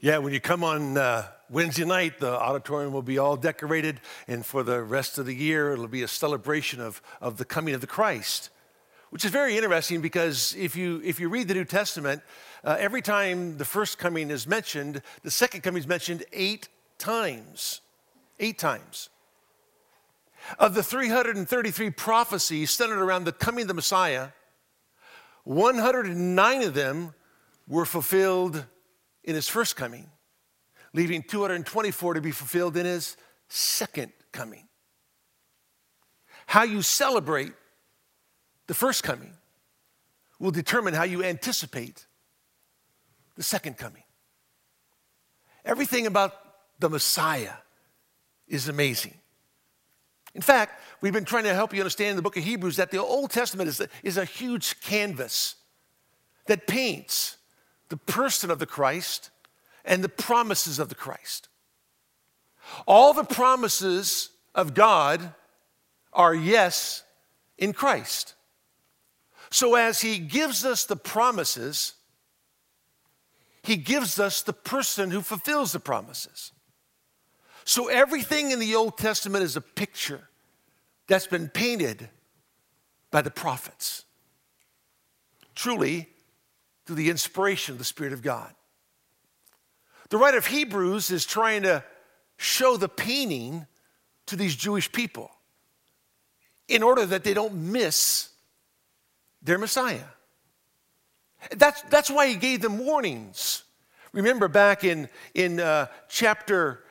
Yeah, when you come on uh, Wednesday night, the auditorium will be all decorated, and for the rest of the year, it'll be a celebration of, of the coming of the Christ, which is very interesting because if you, if you read the New Testament, uh, every time the first coming is mentioned, the second coming is mentioned eight times. Eight times. Of the 333 prophecies centered around the coming of the Messiah, 109 of them were fulfilled in his first coming, leaving 224 to be fulfilled in his second coming. How you celebrate the first coming will determine how you anticipate the second coming. Everything about the Messiah is amazing. In fact, we've been trying to help you understand in the book of Hebrews that the Old Testament is is a huge canvas that paints the person of the Christ and the promises of the Christ. All the promises of God are yes in Christ. So, as He gives us the promises, He gives us the person who fulfills the promises. So, everything in the Old Testament is a picture that's been painted by the prophets. Truly, through the inspiration of the Spirit of God. The writer of Hebrews is trying to show the painting to these Jewish people in order that they don't miss their Messiah. That's, that's why he gave them warnings. Remember back in, in uh, chapter,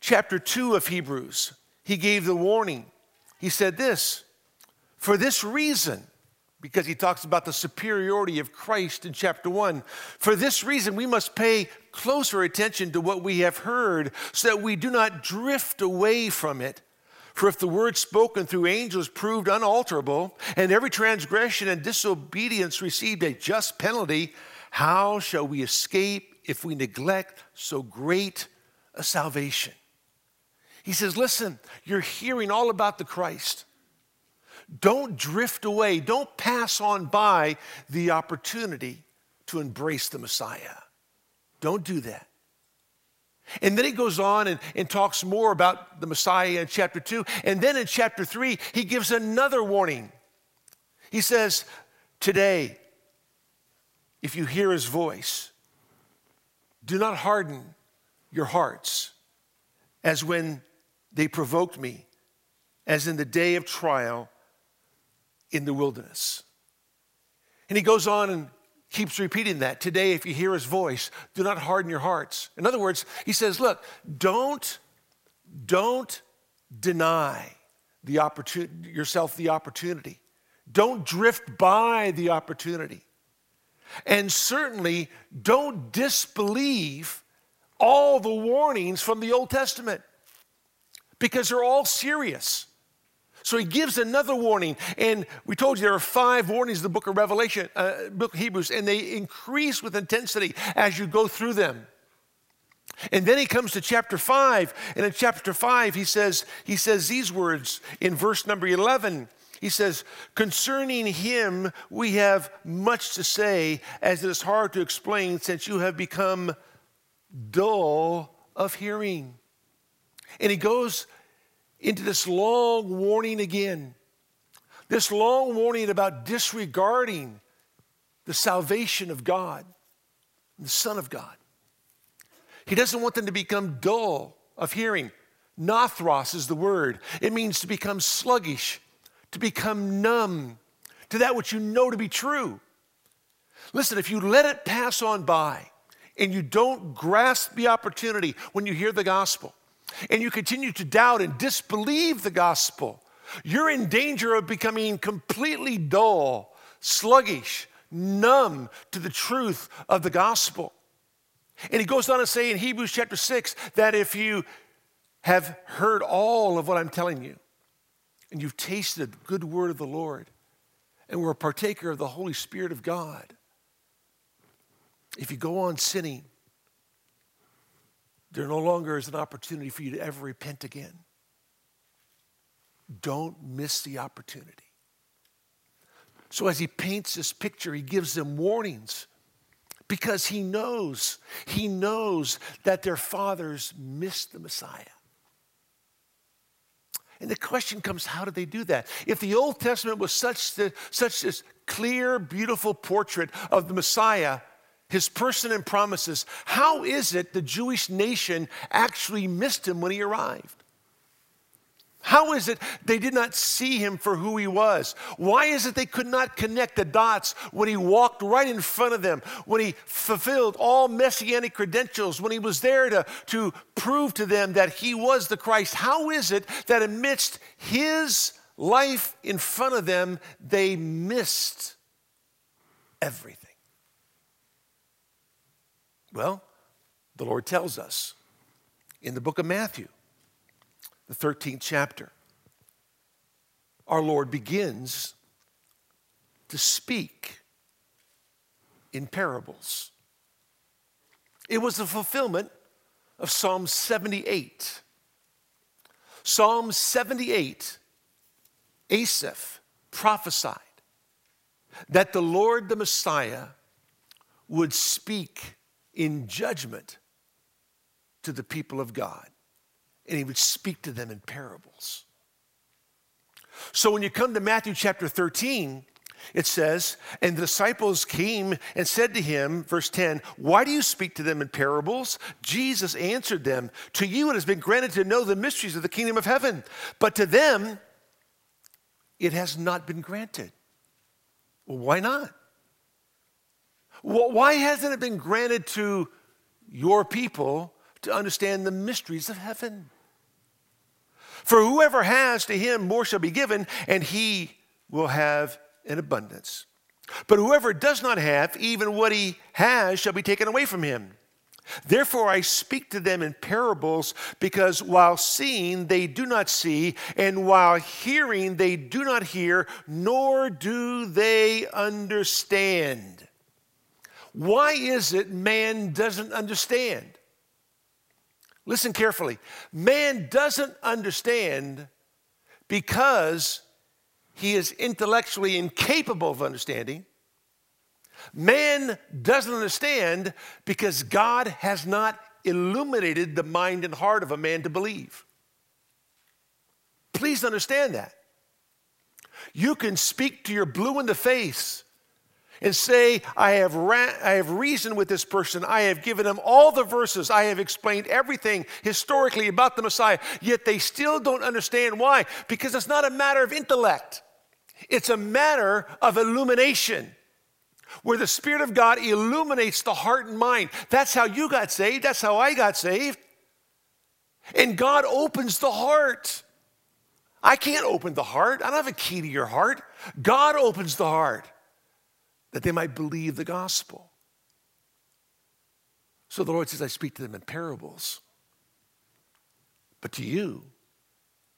chapter 2 of Hebrews, he gave the warning. He said this For this reason, because he talks about the superiority of Christ in chapter 1. For this reason, we must pay closer attention to what we have heard so that we do not drift away from it. For if the word spoken through angels proved unalterable, and every transgression and disobedience received a just penalty, how shall we escape if we neglect so great a salvation? He says, Listen, you're hearing all about the Christ. Don't drift away. Don't pass on by the opportunity to embrace the Messiah. Don't do that. And then he goes on and, and talks more about the Messiah in chapter 2. And then in chapter 3, he gives another warning. He says, Today, if you hear his voice, do not harden your hearts as when they provoked me, as in the day of trial in the wilderness. And he goes on and keeps repeating that. Today, if you hear his voice, do not harden your hearts. In other words, he says, look, don't, don't deny the opportunity, yourself the opportunity. Don't drift by the opportunity. And certainly don't disbelieve all the warnings from the Old Testament because they're all serious. So he gives another warning. And we told you there are five warnings in the book of Revelation, uh, book of Hebrews, and they increase with intensity as you go through them. And then he comes to chapter 5, and in chapter 5 he says he says these words in verse number 11. He says, Concerning him, we have much to say, as it is hard to explain, since you have become dull of hearing. And he goes into this long warning again. This long warning about disregarding the salvation of God, the Son of God. He doesn't want them to become dull of hearing. Nothros is the word. It means to become sluggish, to become numb to that which you know to be true. Listen, if you let it pass on by and you don't grasp the opportunity when you hear the gospel, and you continue to doubt and disbelieve the gospel, you're in danger of becoming completely dull, sluggish, numb to the truth of the gospel. And he goes on to say in Hebrews chapter 6 that if you have heard all of what I'm telling you, and you've tasted the good word of the Lord, and were a partaker of the Holy Spirit of God, if you go on sinning, there no longer is an opportunity for you to ever repent again. Don't miss the opportunity. So, as he paints this picture, he gives them warnings because he knows, he knows that their fathers missed the Messiah. And the question comes, how did they do that? If the Old Testament was such, the, such this clear, beautiful portrait of the Messiah, his person and promises, how is it the Jewish nation actually missed him when he arrived? How is it they did not see him for who he was? Why is it they could not connect the dots when he walked right in front of them, when he fulfilled all messianic credentials, when he was there to, to prove to them that he was the Christ? How is it that amidst his life in front of them, they missed everything? Well, the Lord tells us in the book of Matthew the 13th chapter, our Lord begins to speak in parables. It was the fulfillment of Psalm 78. Psalm 78, Asaph prophesied that the Lord the Messiah would speak in judgment to the people of God and he would speak to them in parables. So when you come to Matthew chapter 13, it says, And the disciples came and said to him, verse 10, Why do you speak to them in parables? Jesus answered them, To you it has been granted to know the mysteries of the kingdom of heaven, but to them it has not been granted. Well, why not? Why hasn't it been granted to your people to understand the mysteries of heaven? For whoever has to him more shall be given, and he will have an abundance. But whoever does not have, even what he has shall be taken away from him. Therefore, I speak to them in parables, because while seeing they do not see, and while hearing they do not hear, nor do they understand. Why is it man doesn't understand? Listen carefully. Man doesn't understand because he is intellectually incapable of understanding. Man doesn't understand because God has not illuminated the mind and heart of a man to believe. Please understand that. You can speak to your blue in the face and say, I have, ra- I have reasoned with this person. I have given them all the verses. I have explained everything historically about the Messiah. Yet they still don't understand why. Because it's not a matter of intellect, it's a matter of illumination. Where the Spirit of God illuminates the heart and mind. That's how you got saved. That's how I got saved. And God opens the heart. I can't open the heart. I don't have a key to your heart. God opens the heart that they might believe the gospel. So the Lord says, I speak to them in parables. But to you,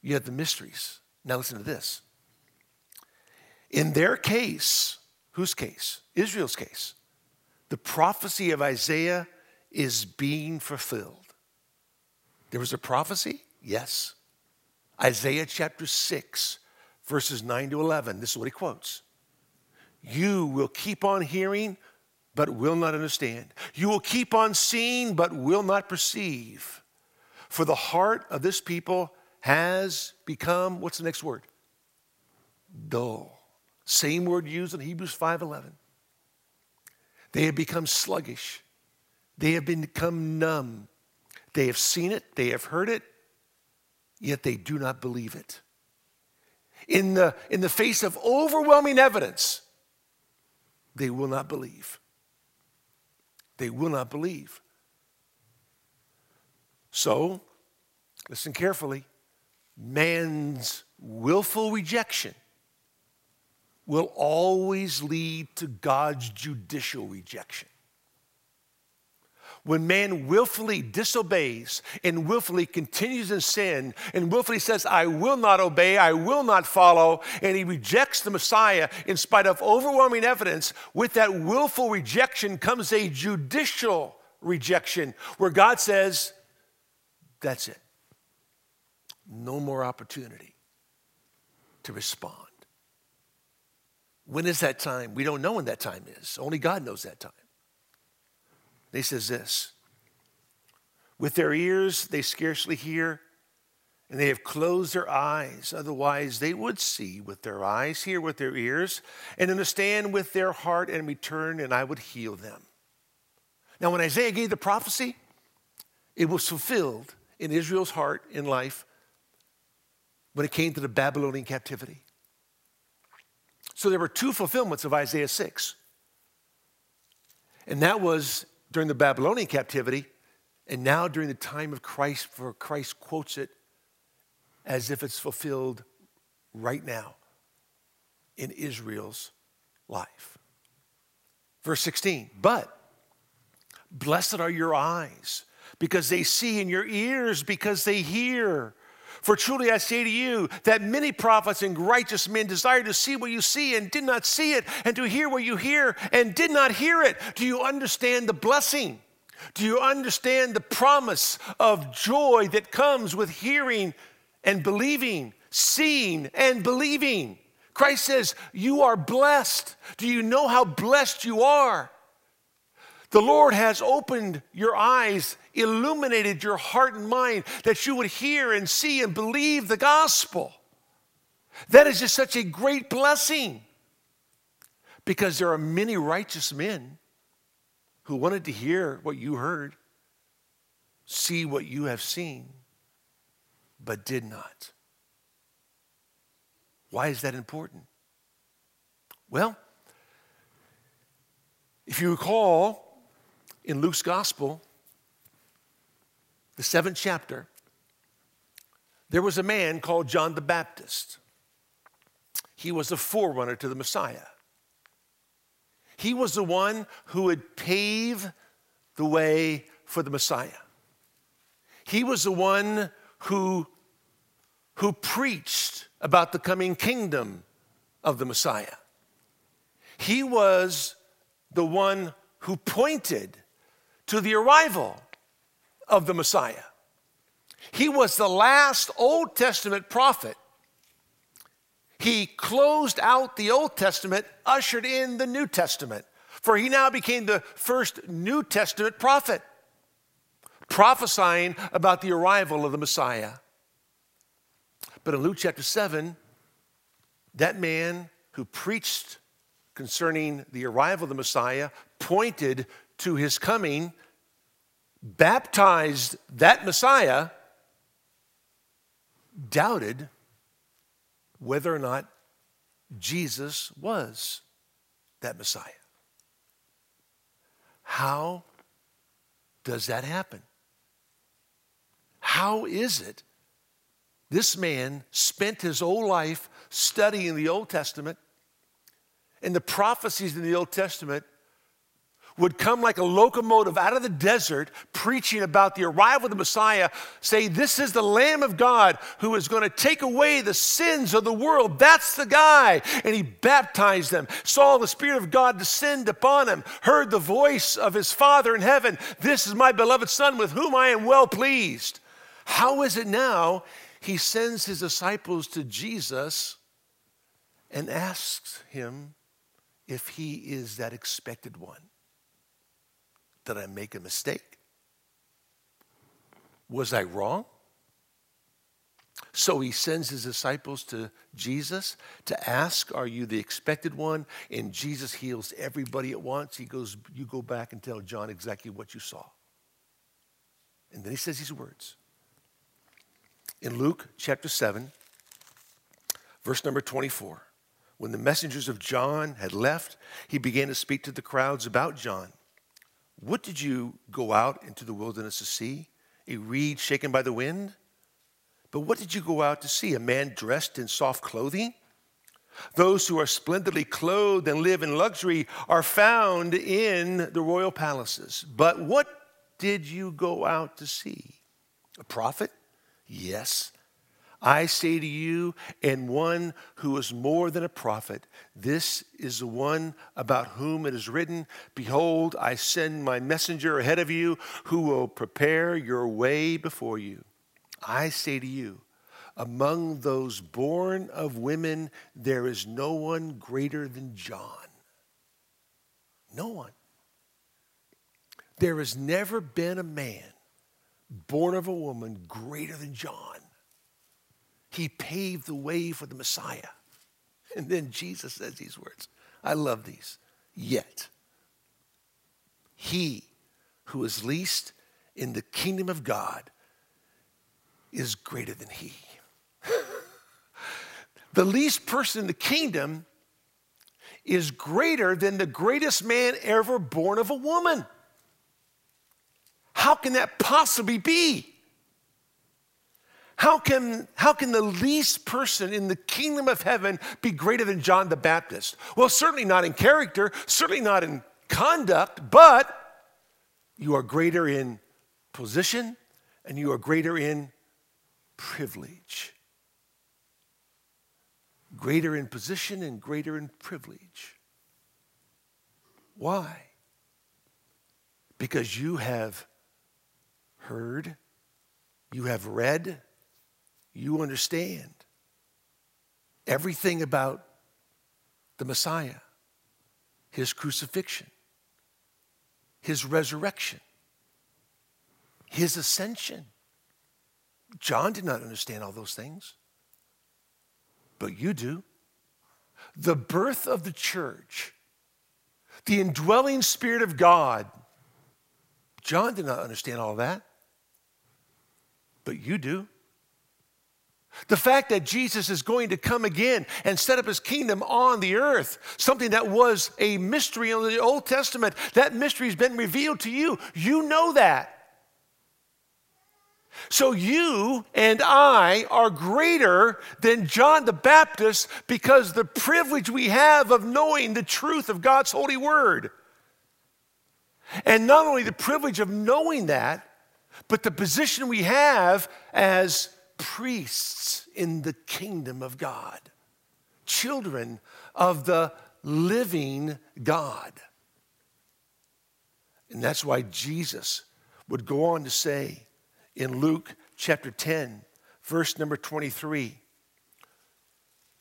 you have the mysteries. Now listen to this. In their case, whose case? Israel's case. The prophecy of Isaiah is being fulfilled. There was a prophecy? Yes. Isaiah chapter 6, verses 9 to 11. This is what he quotes. You will keep on hearing, but will not understand. You will keep on seeing, but will not perceive. For the heart of this people has become, what's the next word? Dull. Same word used in Hebrews 5:11. They have become sluggish. They have become numb. They have seen it, they have heard it, yet they do not believe it. In the, in the face of overwhelming evidence, they will not believe. They will not believe. So, listen carefully man's willful rejection will always lead to God's judicial rejection. When man willfully disobeys and willfully continues in sin and willfully says, I will not obey, I will not follow, and he rejects the Messiah in spite of overwhelming evidence, with that willful rejection comes a judicial rejection where God says, That's it. No more opportunity to respond. When is that time? We don't know when that time is. Only God knows that time. He says this With their ears they scarcely hear, and they have closed their eyes. Otherwise, they would see with their eyes, hear with their ears, and understand with their heart and return, and I would heal them. Now, when Isaiah gave the prophecy, it was fulfilled in Israel's heart in life when it came to the Babylonian captivity. So there were two fulfillments of Isaiah 6. And that was during the Babylonian captivity, and now during the time of Christ, for Christ quotes it as if it's fulfilled right now in Israel's life. Verse 16, but blessed are your eyes because they see, and your ears because they hear. For truly I say to you that many prophets and righteous men desire to see what you see and did not see it, and to hear what you hear and did not hear it. Do you understand the blessing? Do you understand the promise of joy that comes with hearing and believing, seeing and believing? Christ says, You are blessed. Do you know how blessed you are? The Lord has opened your eyes, illuminated your heart and mind that you would hear and see and believe the gospel. That is just such a great blessing because there are many righteous men who wanted to hear what you heard, see what you have seen, but did not. Why is that important? Well, if you recall, in Luke's gospel, the seventh chapter, there was a man called John the Baptist. He was a forerunner to the Messiah. He was the one who would pave the way for the Messiah. He was the one who, who preached about the coming kingdom of the Messiah. He was the one who pointed to the arrival of the Messiah. He was the last Old Testament prophet. He closed out the Old Testament, ushered in the New Testament, for he now became the first New Testament prophet, prophesying about the arrival of the Messiah. But in Luke chapter 7, that man who preached concerning the arrival of the Messiah pointed to his coming, baptized that Messiah, doubted whether or not Jesus was that Messiah. How does that happen? How is it this man spent his whole life studying the Old Testament and the prophecies in the Old Testament would come like a locomotive out of the desert, preaching about the arrival of the Messiah, say, This is the Lamb of God who is going to take away the sins of the world. That's the guy. And he baptized them, saw the Spirit of God descend upon him, heard the voice of his Father in heaven This is my beloved Son with whom I am well pleased. How is it now he sends his disciples to Jesus and asks him if he is that expected one? Did I make a mistake? Was I wrong? So he sends his disciples to Jesus to ask, Are you the expected one? And Jesus heals everybody at once. He goes, You go back and tell John exactly what you saw. And then he says these words in Luke chapter 7, verse number 24. When the messengers of John had left, he began to speak to the crowds about John. What did you go out into the wilderness to see? A reed shaken by the wind? But what did you go out to see? A man dressed in soft clothing? Those who are splendidly clothed and live in luxury are found in the royal palaces. But what did you go out to see? A prophet? Yes. I say to you, and one who is more than a prophet, this is the one about whom it is written Behold, I send my messenger ahead of you who will prepare your way before you. I say to you, among those born of women, there is no one greater than John. No one. There has never been a man born of a woman greater than John. He paved the way for the Messiah. And then Jesus says these words. I love these. Yet, he who is least in the kingdom of God is greater than he. the least person in the kingdom is greater than the greatest man ever born of a woman. How can that possibly be? How can, how can the least person in the kingdom of heaven be greater than John the Baptist? Well, certainly not in character, certainly not in conduct, but you are greater in position and you are greater in privilege. Greater in position and greater in privilege. Why? Because you have heard, you have read, you understand everything about the Messiah, his crucifixion, his resurrection, his ascension. John did not understand all those things, but you do. The birth of the church, the indwelling Spirit of God. John did not understand all that, but you do. The fact that Jesus is going to come again and set up his kingdom on the earth, something that was a mystery in the Old Testament, that mystery has been revealed to you. You know that. So you and I are greater than John the Baptist because the privilege we have of knowing the truth of God's holy word. And not only the privilege of knowing that, but the position we have as priests in the kingdom of God, children of the living God. And that's why Jesus would go on to say in Luke chapter 10, verse number 23,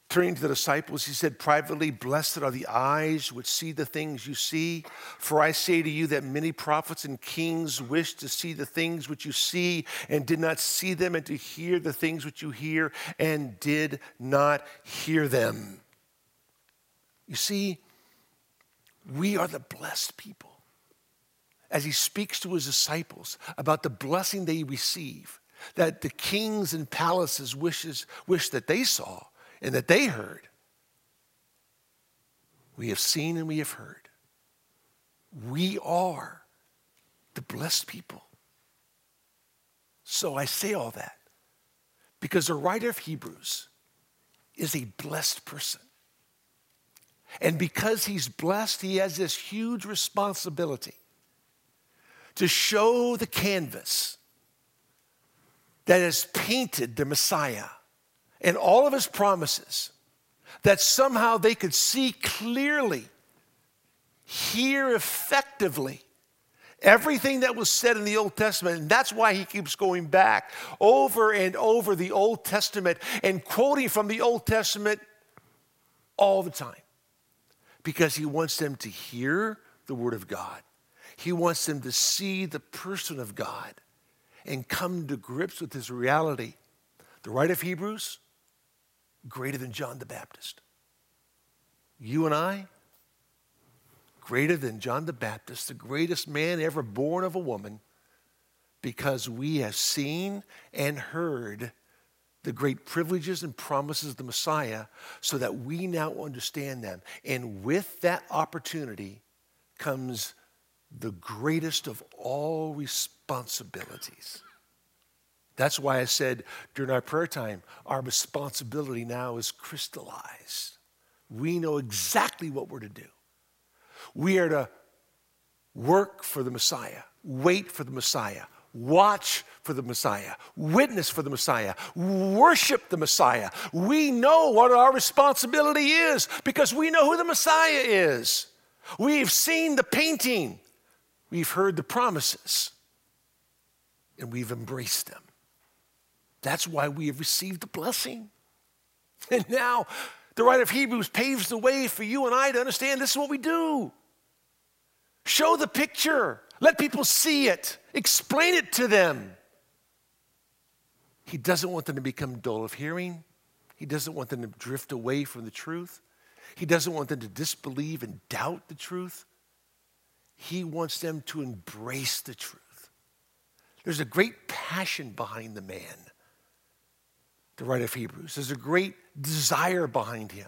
Turning to the disciples, he said privately, Blessed are the eyes which see the things you see. For I say to you that many prophets and kings wished to see the things which you see and did not see them, and to hear the things which you hear and did not hear them. You see, we are the blessed people. As he speaks to his disciples about the blessing they receive, that the kings and palaces wishes, wish that they saw and that they heard. We have seen and we have heard. We are the blessed people. So I say all that because the writer of Hebrews is a blessed person. And because he's blessed, he has this huge responsibility to show the canvas that has painted the Messiah and all of his promises that somehow they could see clearly, hear effectively everything that was said in the Old Testament. And that's why he keeps going back over and over the Old Testament and quoting from the Old Testament all the time because he wants them to hear the Word of God. He wants them to see the person of God and come to grips with his reality. The writer of Hebrews greater than John the Baptist. You and I, greater than John the Baptist, the greatest man ever born of a woman, because we have seen and heard the great privileges and promises of the Messiah so that we now understand them. And with that opportunity comes the greatest of all responsibilities. That's why I said during our prayer time, our responsibility now is crystallized. We know exactly what we're to do. We are to work for the Messiah, wait for the Messiah, watch for the Messiah, witness for the Messiah, worship the Messiah. We know what our responsibility is because we know who the Messiah is. We've seen the painting, we've heard the promises, and we've embraced them. That's why we have received the blessing. And now the writer of Hebrews paves the way for you and I to understand this is what we do. Show the picture Let people see it. Explain it to them. He doesn't want them to become dull of hearing. He doesn't want them to drift away from the truth. He doesn't want them to disbelieve and doubt the truth. He wants them to embrace the truth. There's a great passion behind the man, the writer of Hebrews. There's a great desire behind him.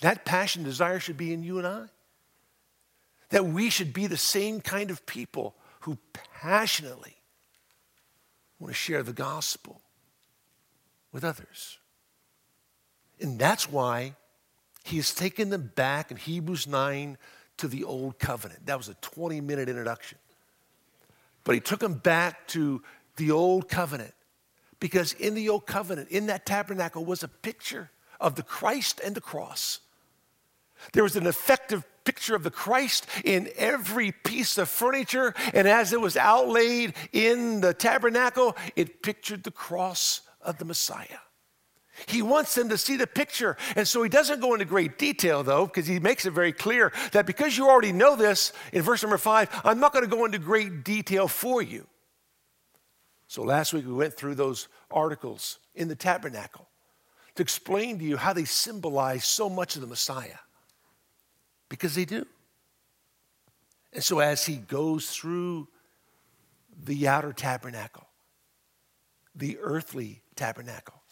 That passion, desire should be in you and I. That we should be the same kind of people who passionately want to share the gospel with others. And that's why he has taken them back in Hebrews 9 to the old covenant. That was a 20 minute introduction. But he took them back to the old covenant because in the old covenant, in that tabernacle, was a picture of the Christ and the cross. There was an effective picture of the Christ in every piece of furniture, and as it was outlaid in the tabernacle, it pictured the cross of the Messiah. He wants them to see the picture. And so he doesn't go into great detail, though, because he makes it very clear that because you already know this in verse number five, I'm not going to go into great detail for you. So last week we went through those articles in the tabernacle to explain to you how they symbolize so much of the Messiah because they do. And so as he goes through the outer tabernacle, the earthly tabernacle,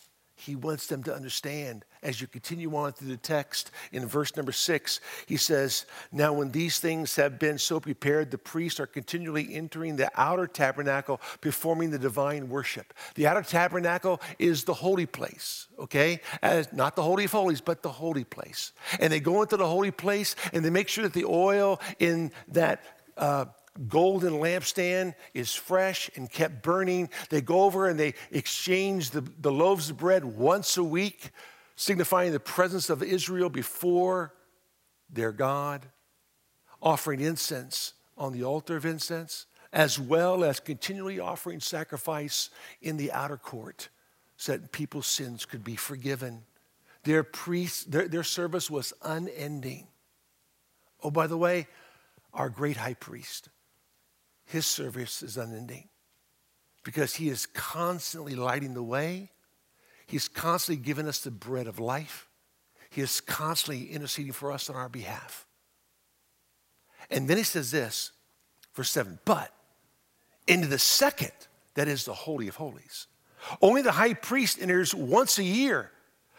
he wants them to understand as you continue on through the text in verse number six he says now when these things have been so prepared the priests are continually entering the outer tabernacle performing the divine worship. The outer tabernacle is the holy place okay? As, not the holy of holies but the holy place. And they go into the holy place and they make sure that the oil in that uh, golden lampstand is fresh and kept burning. They go over and they exchange the, the loaves of bread once a week, signifying the presence of Israel before their God, offering incense on the altar of incense, as well as continually offering sacrifice in the outer court so that people's sins could be forgiven. Their, priest, their, their service was unending. Oh, by the way, our great high priest, his service is unending because he is constantly lighting the way. He's constantly giving us the bread of life. He is constantly interceding for us on our behalf. And then he says this, verse 7 But into the second, that is the Holy of Holies, only the high priest enters once a year,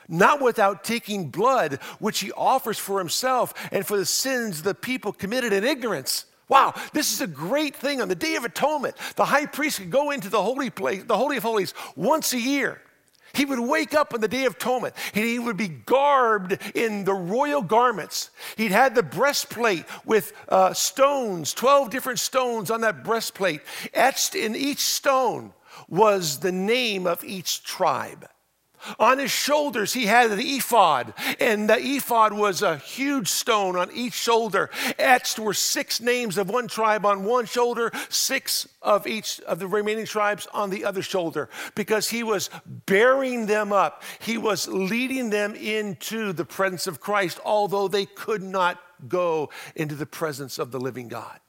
not without taking blood, which he offers for himself and for the sins the people committed in ignorance. Wow, this is a great thing. On the Day of Atonement, the high priest could go into the holy place, the Holy of Holies, once a year. He would wake up on the Day of Atonement and he would be garbed in the royal garments. He'd had the breastplate with uh, stones, 12 different stones on that breastplate. Etched in each stone was the name of each tribe. On his shoulders, he had the ephod, and the ephod was a huge stone on each shoulder. Etched were six names of one tribe on one shoulder, six of each of the remaining tribes on the other shoulder, because he was bearing them up. He was leading them into the presence of Christ, although they could not go into the presence of the living God.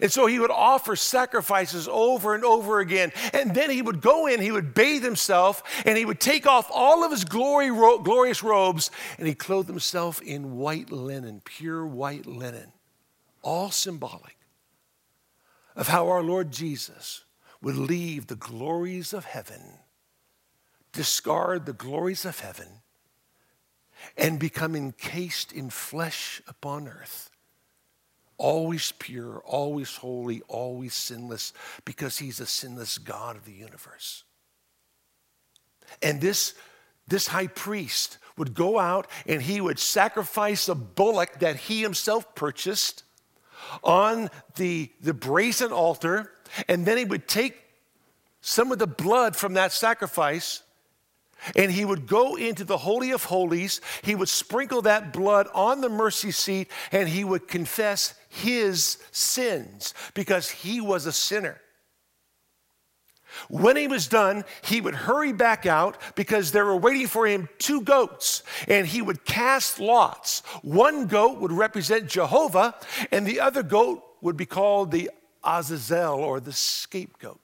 And so he would offer sacrifices over and over again. And then he would go in, he would bathe himself, and he would take off all of his glory, ro- glorious robes, and he clothed himself in white linen, pure white linen, all symbolic of how our Lord Jesus would leave the glories of heaven, discard the glories of heaven, and become encased in flesh upon earth always pure, always holy, always sinless, because he's a sinless God of the universe. And this, this high priest would go out and he would sacrifice a bullock that he himself purchased on the, the brazen altar, and then he would take some of the blood from that sacrifice and he would go into the Holy of Holies. He would sprinkle that blood on the mercy seat and he would confess his sins because he was a sinner. When he was done, he would hurry back out because there were waiting for him two goats, and he would cast lots. One goat would represent Jehovah, and the other goat would be called the Azazel or the scapegoat.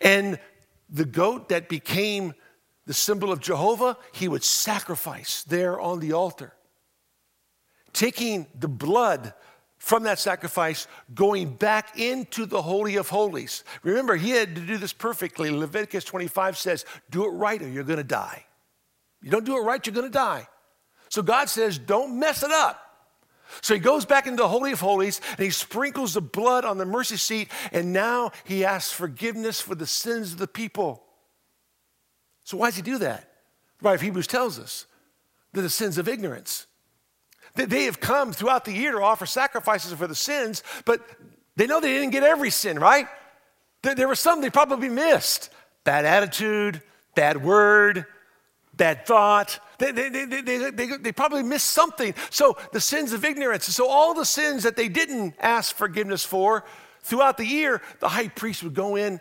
And the goat that became the symbol of Jehovah, he would sacrifice there on the altar, taking the blood from that sacrifice, going back into the Holy of Holies. Remember, he had to do this perfectly. Leviticus 25 says, Do it right or you're to die. You don't do it right, you're to die. So God says, Don't mess it up. So he goes back into the Holy of Holies and he sprinkles the blood on the mercy seat, and now he asks forgiveness for the sins of the people. So, why does he do that? The writer of Hebrews tells us that the sins of ignorance. That they have come throughout the year to offer sacrifices for the sins, but they know they didn't get every sin, right? There were some they probably missed bad attitude, bad word, bad thought. They, they, they, they, they, they probably missed something. So the sins of ignorance. So all the sins that they didn't ask forgiveness for throughout the year, the high priest would go in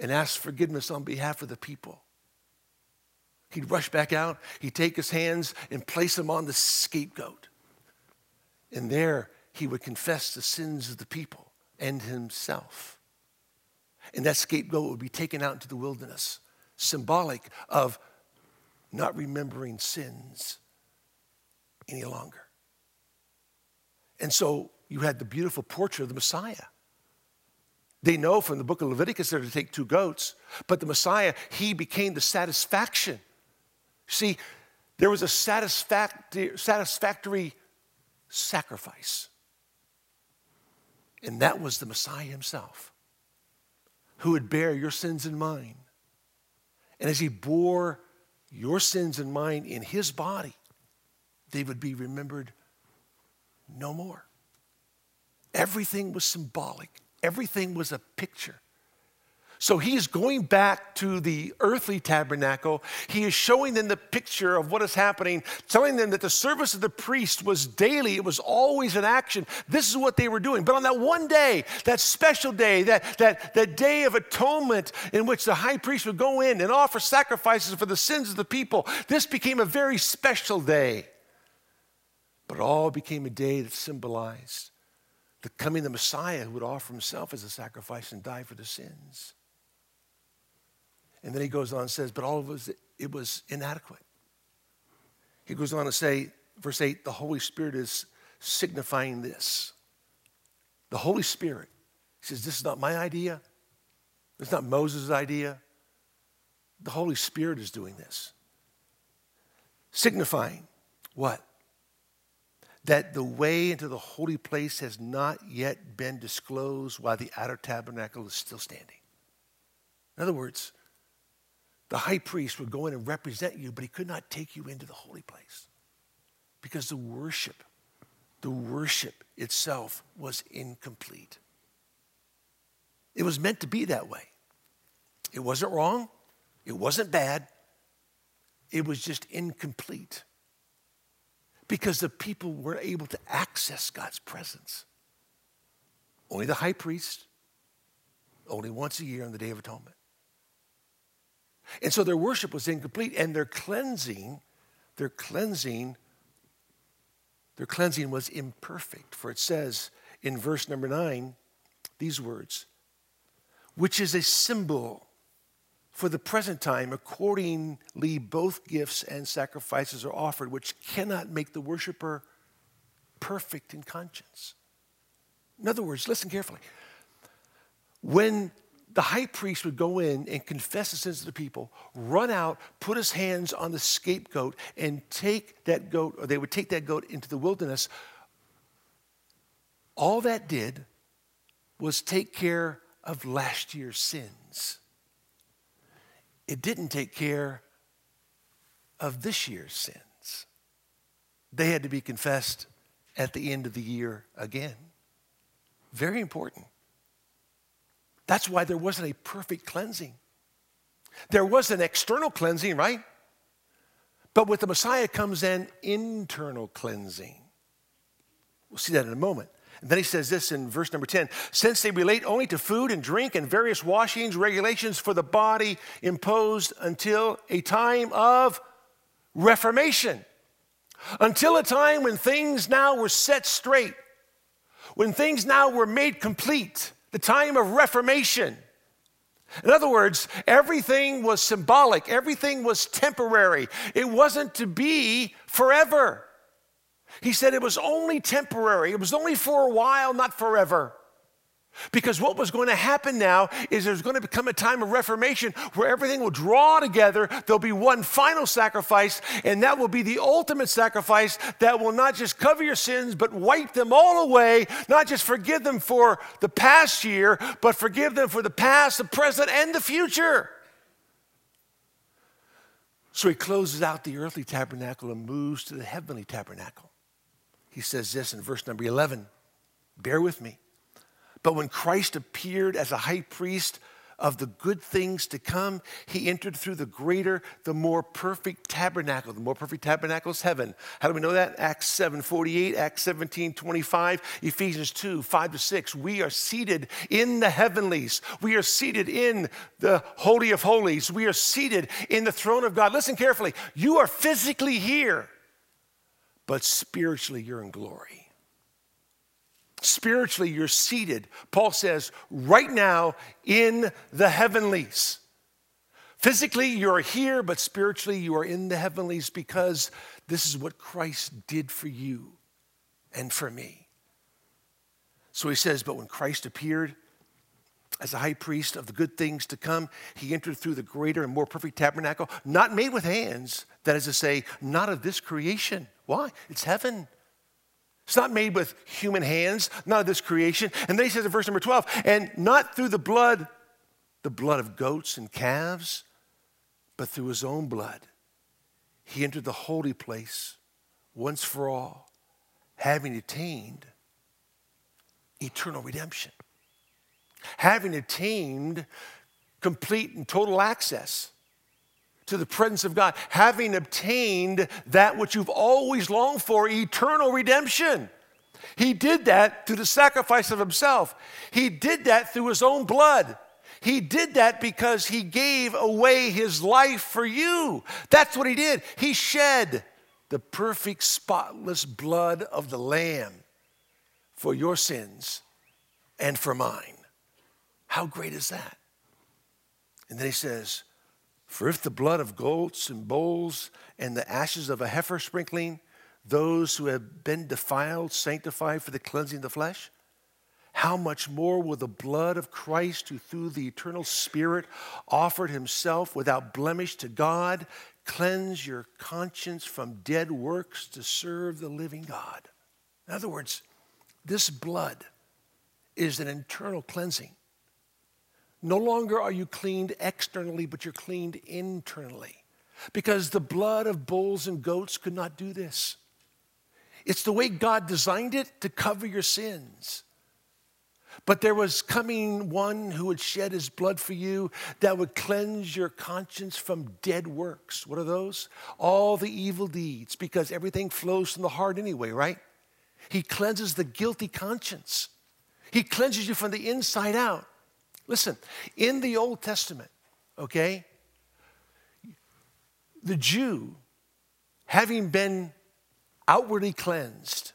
and ask forgiveness on behalf of the people. He'd rush back out, he'd take his hands and place them on the scapegoat. And there he would confess the sins of the people and himself. And that scapegoat would be taken out into the wilderness, symbolic of not remembering sins any longer. And so you had the beautiful portrait of the Messiah. They know from the book of Leviticus they're to take two goats, but the Messiah, he became the satisfaction. See, there was a satisfactory, satisfactory sacrifice. And that was the Messiah himself, who would bear your sins and mine. And as he bore your sins and mine in his body, they would be remembered no more. Everything was symbolic, everything was a picture. So he is going back to the earthly tabernacle. He is showing them the picture of what is happening, telling them that the service of the priest was daily, it was always in action. This is what they were doing. But on that one day, that special day, that, that, that day of atonement in which the high priest would go in and offer sacrifices for the sins of the people, this became a very special day. But it all became a day that symbolized the coming of the Messiah who would offer himself as a sacrifice and die for the sins. And then he goes on and says, but all of us, it was inadequate. He goes on to say, verse 8, the Holy Spirit is signifying this. The Holy Spirit, he says, this is not my idea. It's not Moses' idea. The Holy Spirit is doing this. Signifying what? That the way into the holy place has not yet been disclosed while the outer tabernacle is still standing. In other words, the high priest would go in and represent you, but he could not take you into the holy place because the worship, the worship itself was incomplete. It was meant to be that way. It wasn't wrong, it wasn't bad, it was just incomplete because the people weren't able to access God's presence. Only the high priest, only once a year on the Day of Atonement. And so their worship was incomplete and their cleansing, their cleansing, their cleansing was imperfect. For it says in verse number nine, these words, which is a symbol for the present time, accordingly, both gifts and sacrifices are offered, which cannot make the worshiper perfect in conscience. In other words, listen carefully. When the high priest would go in and confess the sins of the people, run out, put his hands on the scapegoat, and take that goat, or they would take that goat into the wilderness. All that did was take care of last year's sins. It didn't take care of this year's sins. They had to be confessed at the end of the year again. Very important. That's why there wasn't a perfect cleansing. There was an external cleansing, right? But with the Messiah comes an internal cleansing. We'll see that in a moment. And then he says this in verse number 10 since they relate only to food and drink and various washings, regulations for the body imposed until a time of reformation, until a time when things now were set straight when things now were made complete, the time of reformation. In other words, everything was symbolic, everything was temporary. It wasn't to be forever. He said it was only temporary, it was only for a while, not forever. Because what was going to happen now is there's going to become a time of reformation where everything will draw together. There'll be one final sacrifice, and that will be the ultimate sacrifice that will not just cover your sins, but wipe them all away. Not just forgive them for the past year, but forgive them for the past, the present, and the future. So he closes out the earthly tabernacle and moves to the heavenly tabernacle. He says this in verse number 11 Bear with me. But when Christ appeared as a high priest of the good things to come, he entered through the greater, the more perfect tabernacle. The more perfect tabernacle is heaven. How do we know that? Acts 7 48, Acts 17 25, Ephesians 2 5 to 6. We are seated in the heavenlies. We are seated in the Holy of Holies. We are seated in the throne of God. Listen carefully. You are physically here, but spiritually you're in glory. Spiritually, you're seated, Paul says, right now in the heavenlies. Physically, you're here, but spiritually, you are in the heavenlies because this is what Christ did for you and for me. So he says, But when Christ appeared as a high priest of the good things to come, he entered through the greater and more perfect tabernacle, not made with hands, that is to say, not of this creation. Why? It's heaven. It's not made with human hands, not of this creation. And then he says in verse number 12, and not through the blood, the blood of goats and calves, but through his own blood. He entered the holy place once for all, having attained eternal redemption, having attained complete and total access to the presence of God, having obtained that which you've always longed for eternal redemption. He did that through the sacrifice of himself, he did that through his own blood. He did that because he gave away his life for you. That's what he did. He shed the perfect, spotless blood of the Lamb for your sins and for mine. How great is that? And then he says, for if the blood of goats and bulls and the ashes of a heifer sprinkling, those who have been defiled sanctify for the cleansing of the flesh, how much more will the blood of Christ, who through the eternal Spirit offered himself without blemish to God, cleanse your conscience from dead works to serve the living God? In other words, this blood is an internal cleansing. No longer are you cleaned externally, but you're cleaned internally. Because the blood of bulls and goats could not do this. It's the way God designed it to cover your sins. But there was coming one who would shed his blood for you that would cleanse your conscience from dead works. What are those? All the evil deeds, because everything flows from the heart anyway, right? He cleanses the guilty conscience. He cleanses you from the inside out. Listen, in the Old Testament, okay, the Jew, having been outwardly cleansed,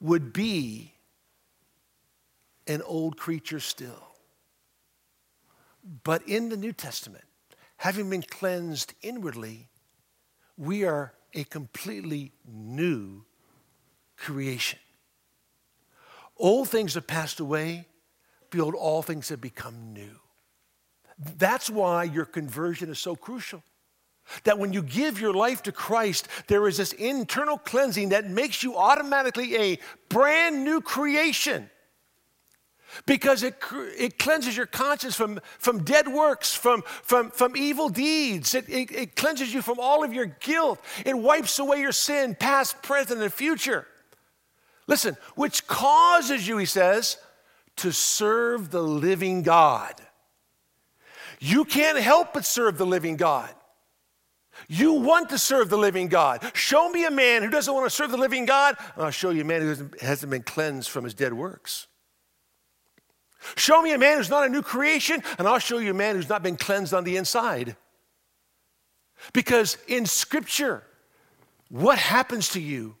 would be an old creature still. But in the New Testament, having been cleansed inwardly, we are a completely new creation. Old things have passed away, Behold, all things have become new. That's why your conversion is so crucial. That when you give your life to Christ, there is this internal cleansing that makes you automatically a brand new creation. Because it, it cleanses your conscience from, from dead works, from, from, from evil deeds. It, it, it cleanses you from all of your guilt. It wipes away your sin, past, present, and future. Listen, which causes you, he says, to serve the living God. You can't help but serve the living God. You want to serve the living God. Show me a man who doesn't want to serve the living God, I'll show you a man who hasn't been cleansed from his dead works. Show me a man who's not a new creation, and I'll show you a man who's not been cleansed on the inside. Because in Scripture, what happens to you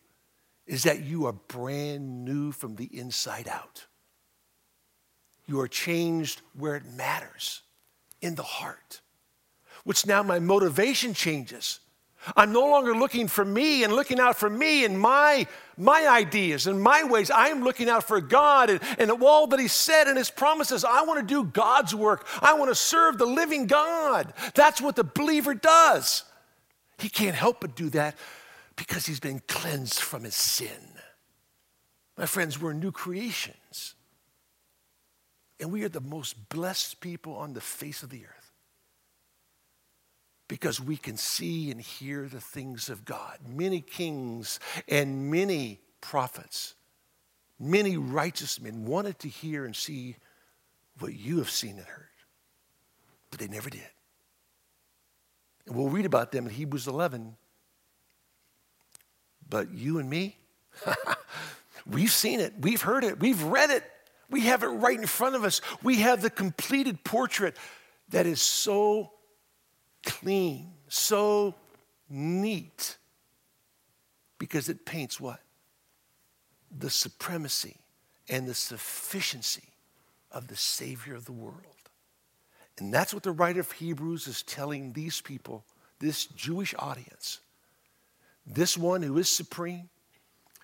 is that you are brand new from the inside out. You are changed where it matters, in the heart, which now my motivation changes. I'm no longer looking for me and looking out for me and my, my ideas and my ways. I'm looking out for God and, and all that He said and His promises. I want to do God's work. I want to serve the living God. That's what the believer does. He can't help but do that because he's been cleansed from his sin. My friends, we're a new creations. And we are the most blessed people on the face of the earth because we can see and hear the things of God. Many kings and many prophets, many righteous men wanted to hear and see what you have seen and heard, but they never did. And we'll read about them in Hebrews 11 but you and me, we've seen it, we've heard it, we've read it, we have it right in front of us. We have the completed portrait that is so clean, so neat, because it paints what? The supremacy and the sufficiency of the Savior of the world. And that's what the writer of Hebrews is telling these people, this Jewish audience. This one who is supreme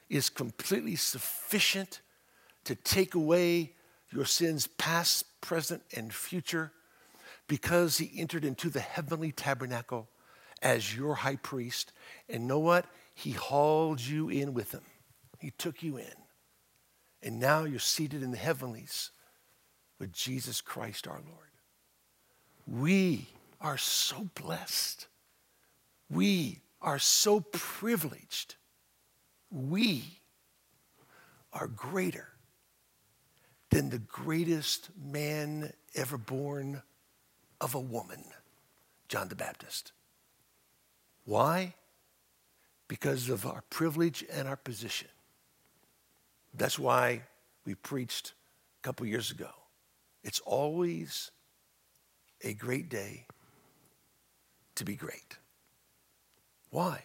is completely sufficient to take away your sins, past, present, and future, because he entered into the heavenly tabernacle as your high priest. And know what? He hauled you in with him, he took you in. And now you're seated in the heavenlies with Jesus Christ our Lord. We are so blessed. We are so privileged. We are greater than the greatest man ever born of a woman, John the Baptist. Why? Because of our privilege and our position. That's why we preached a couple years ago. It's always a great day to be great. Why?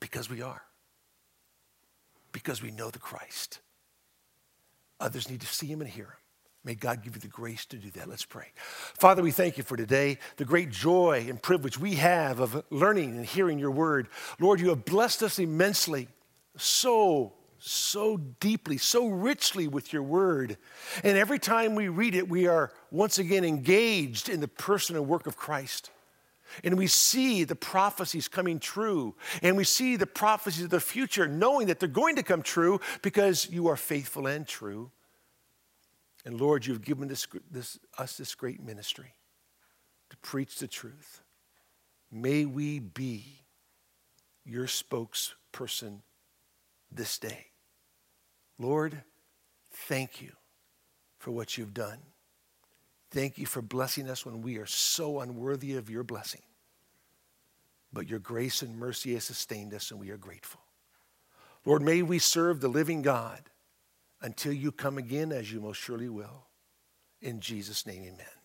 Because we are. Because we know the Christ. Others need to see him and hear him. May God give you the grace to do that. Let's pray. Father, we thank you for today, the great joy and privilege we have of learning and hearing your word. Lord, you have blessed us immensely, so, so deeply, so richly with your word. And every time we read it, we are once again engaged in the person and work of Christ. And we see the prophecies coming true. And we see the prophecies of the future, knowing that they're going to come true because you are faithful and true. And Lord, you've given this, this, us this great ministry to preach the truth. May we be your spokesperson this day. Lord, thank you for what you've done. Thank you for blessing us when we are so unworthy of your blessing. But your grace and mercy has sustained us, and we are grateful. Lord, may we serve the living God until you come again, as you most surely will. In Jesus' name, amen.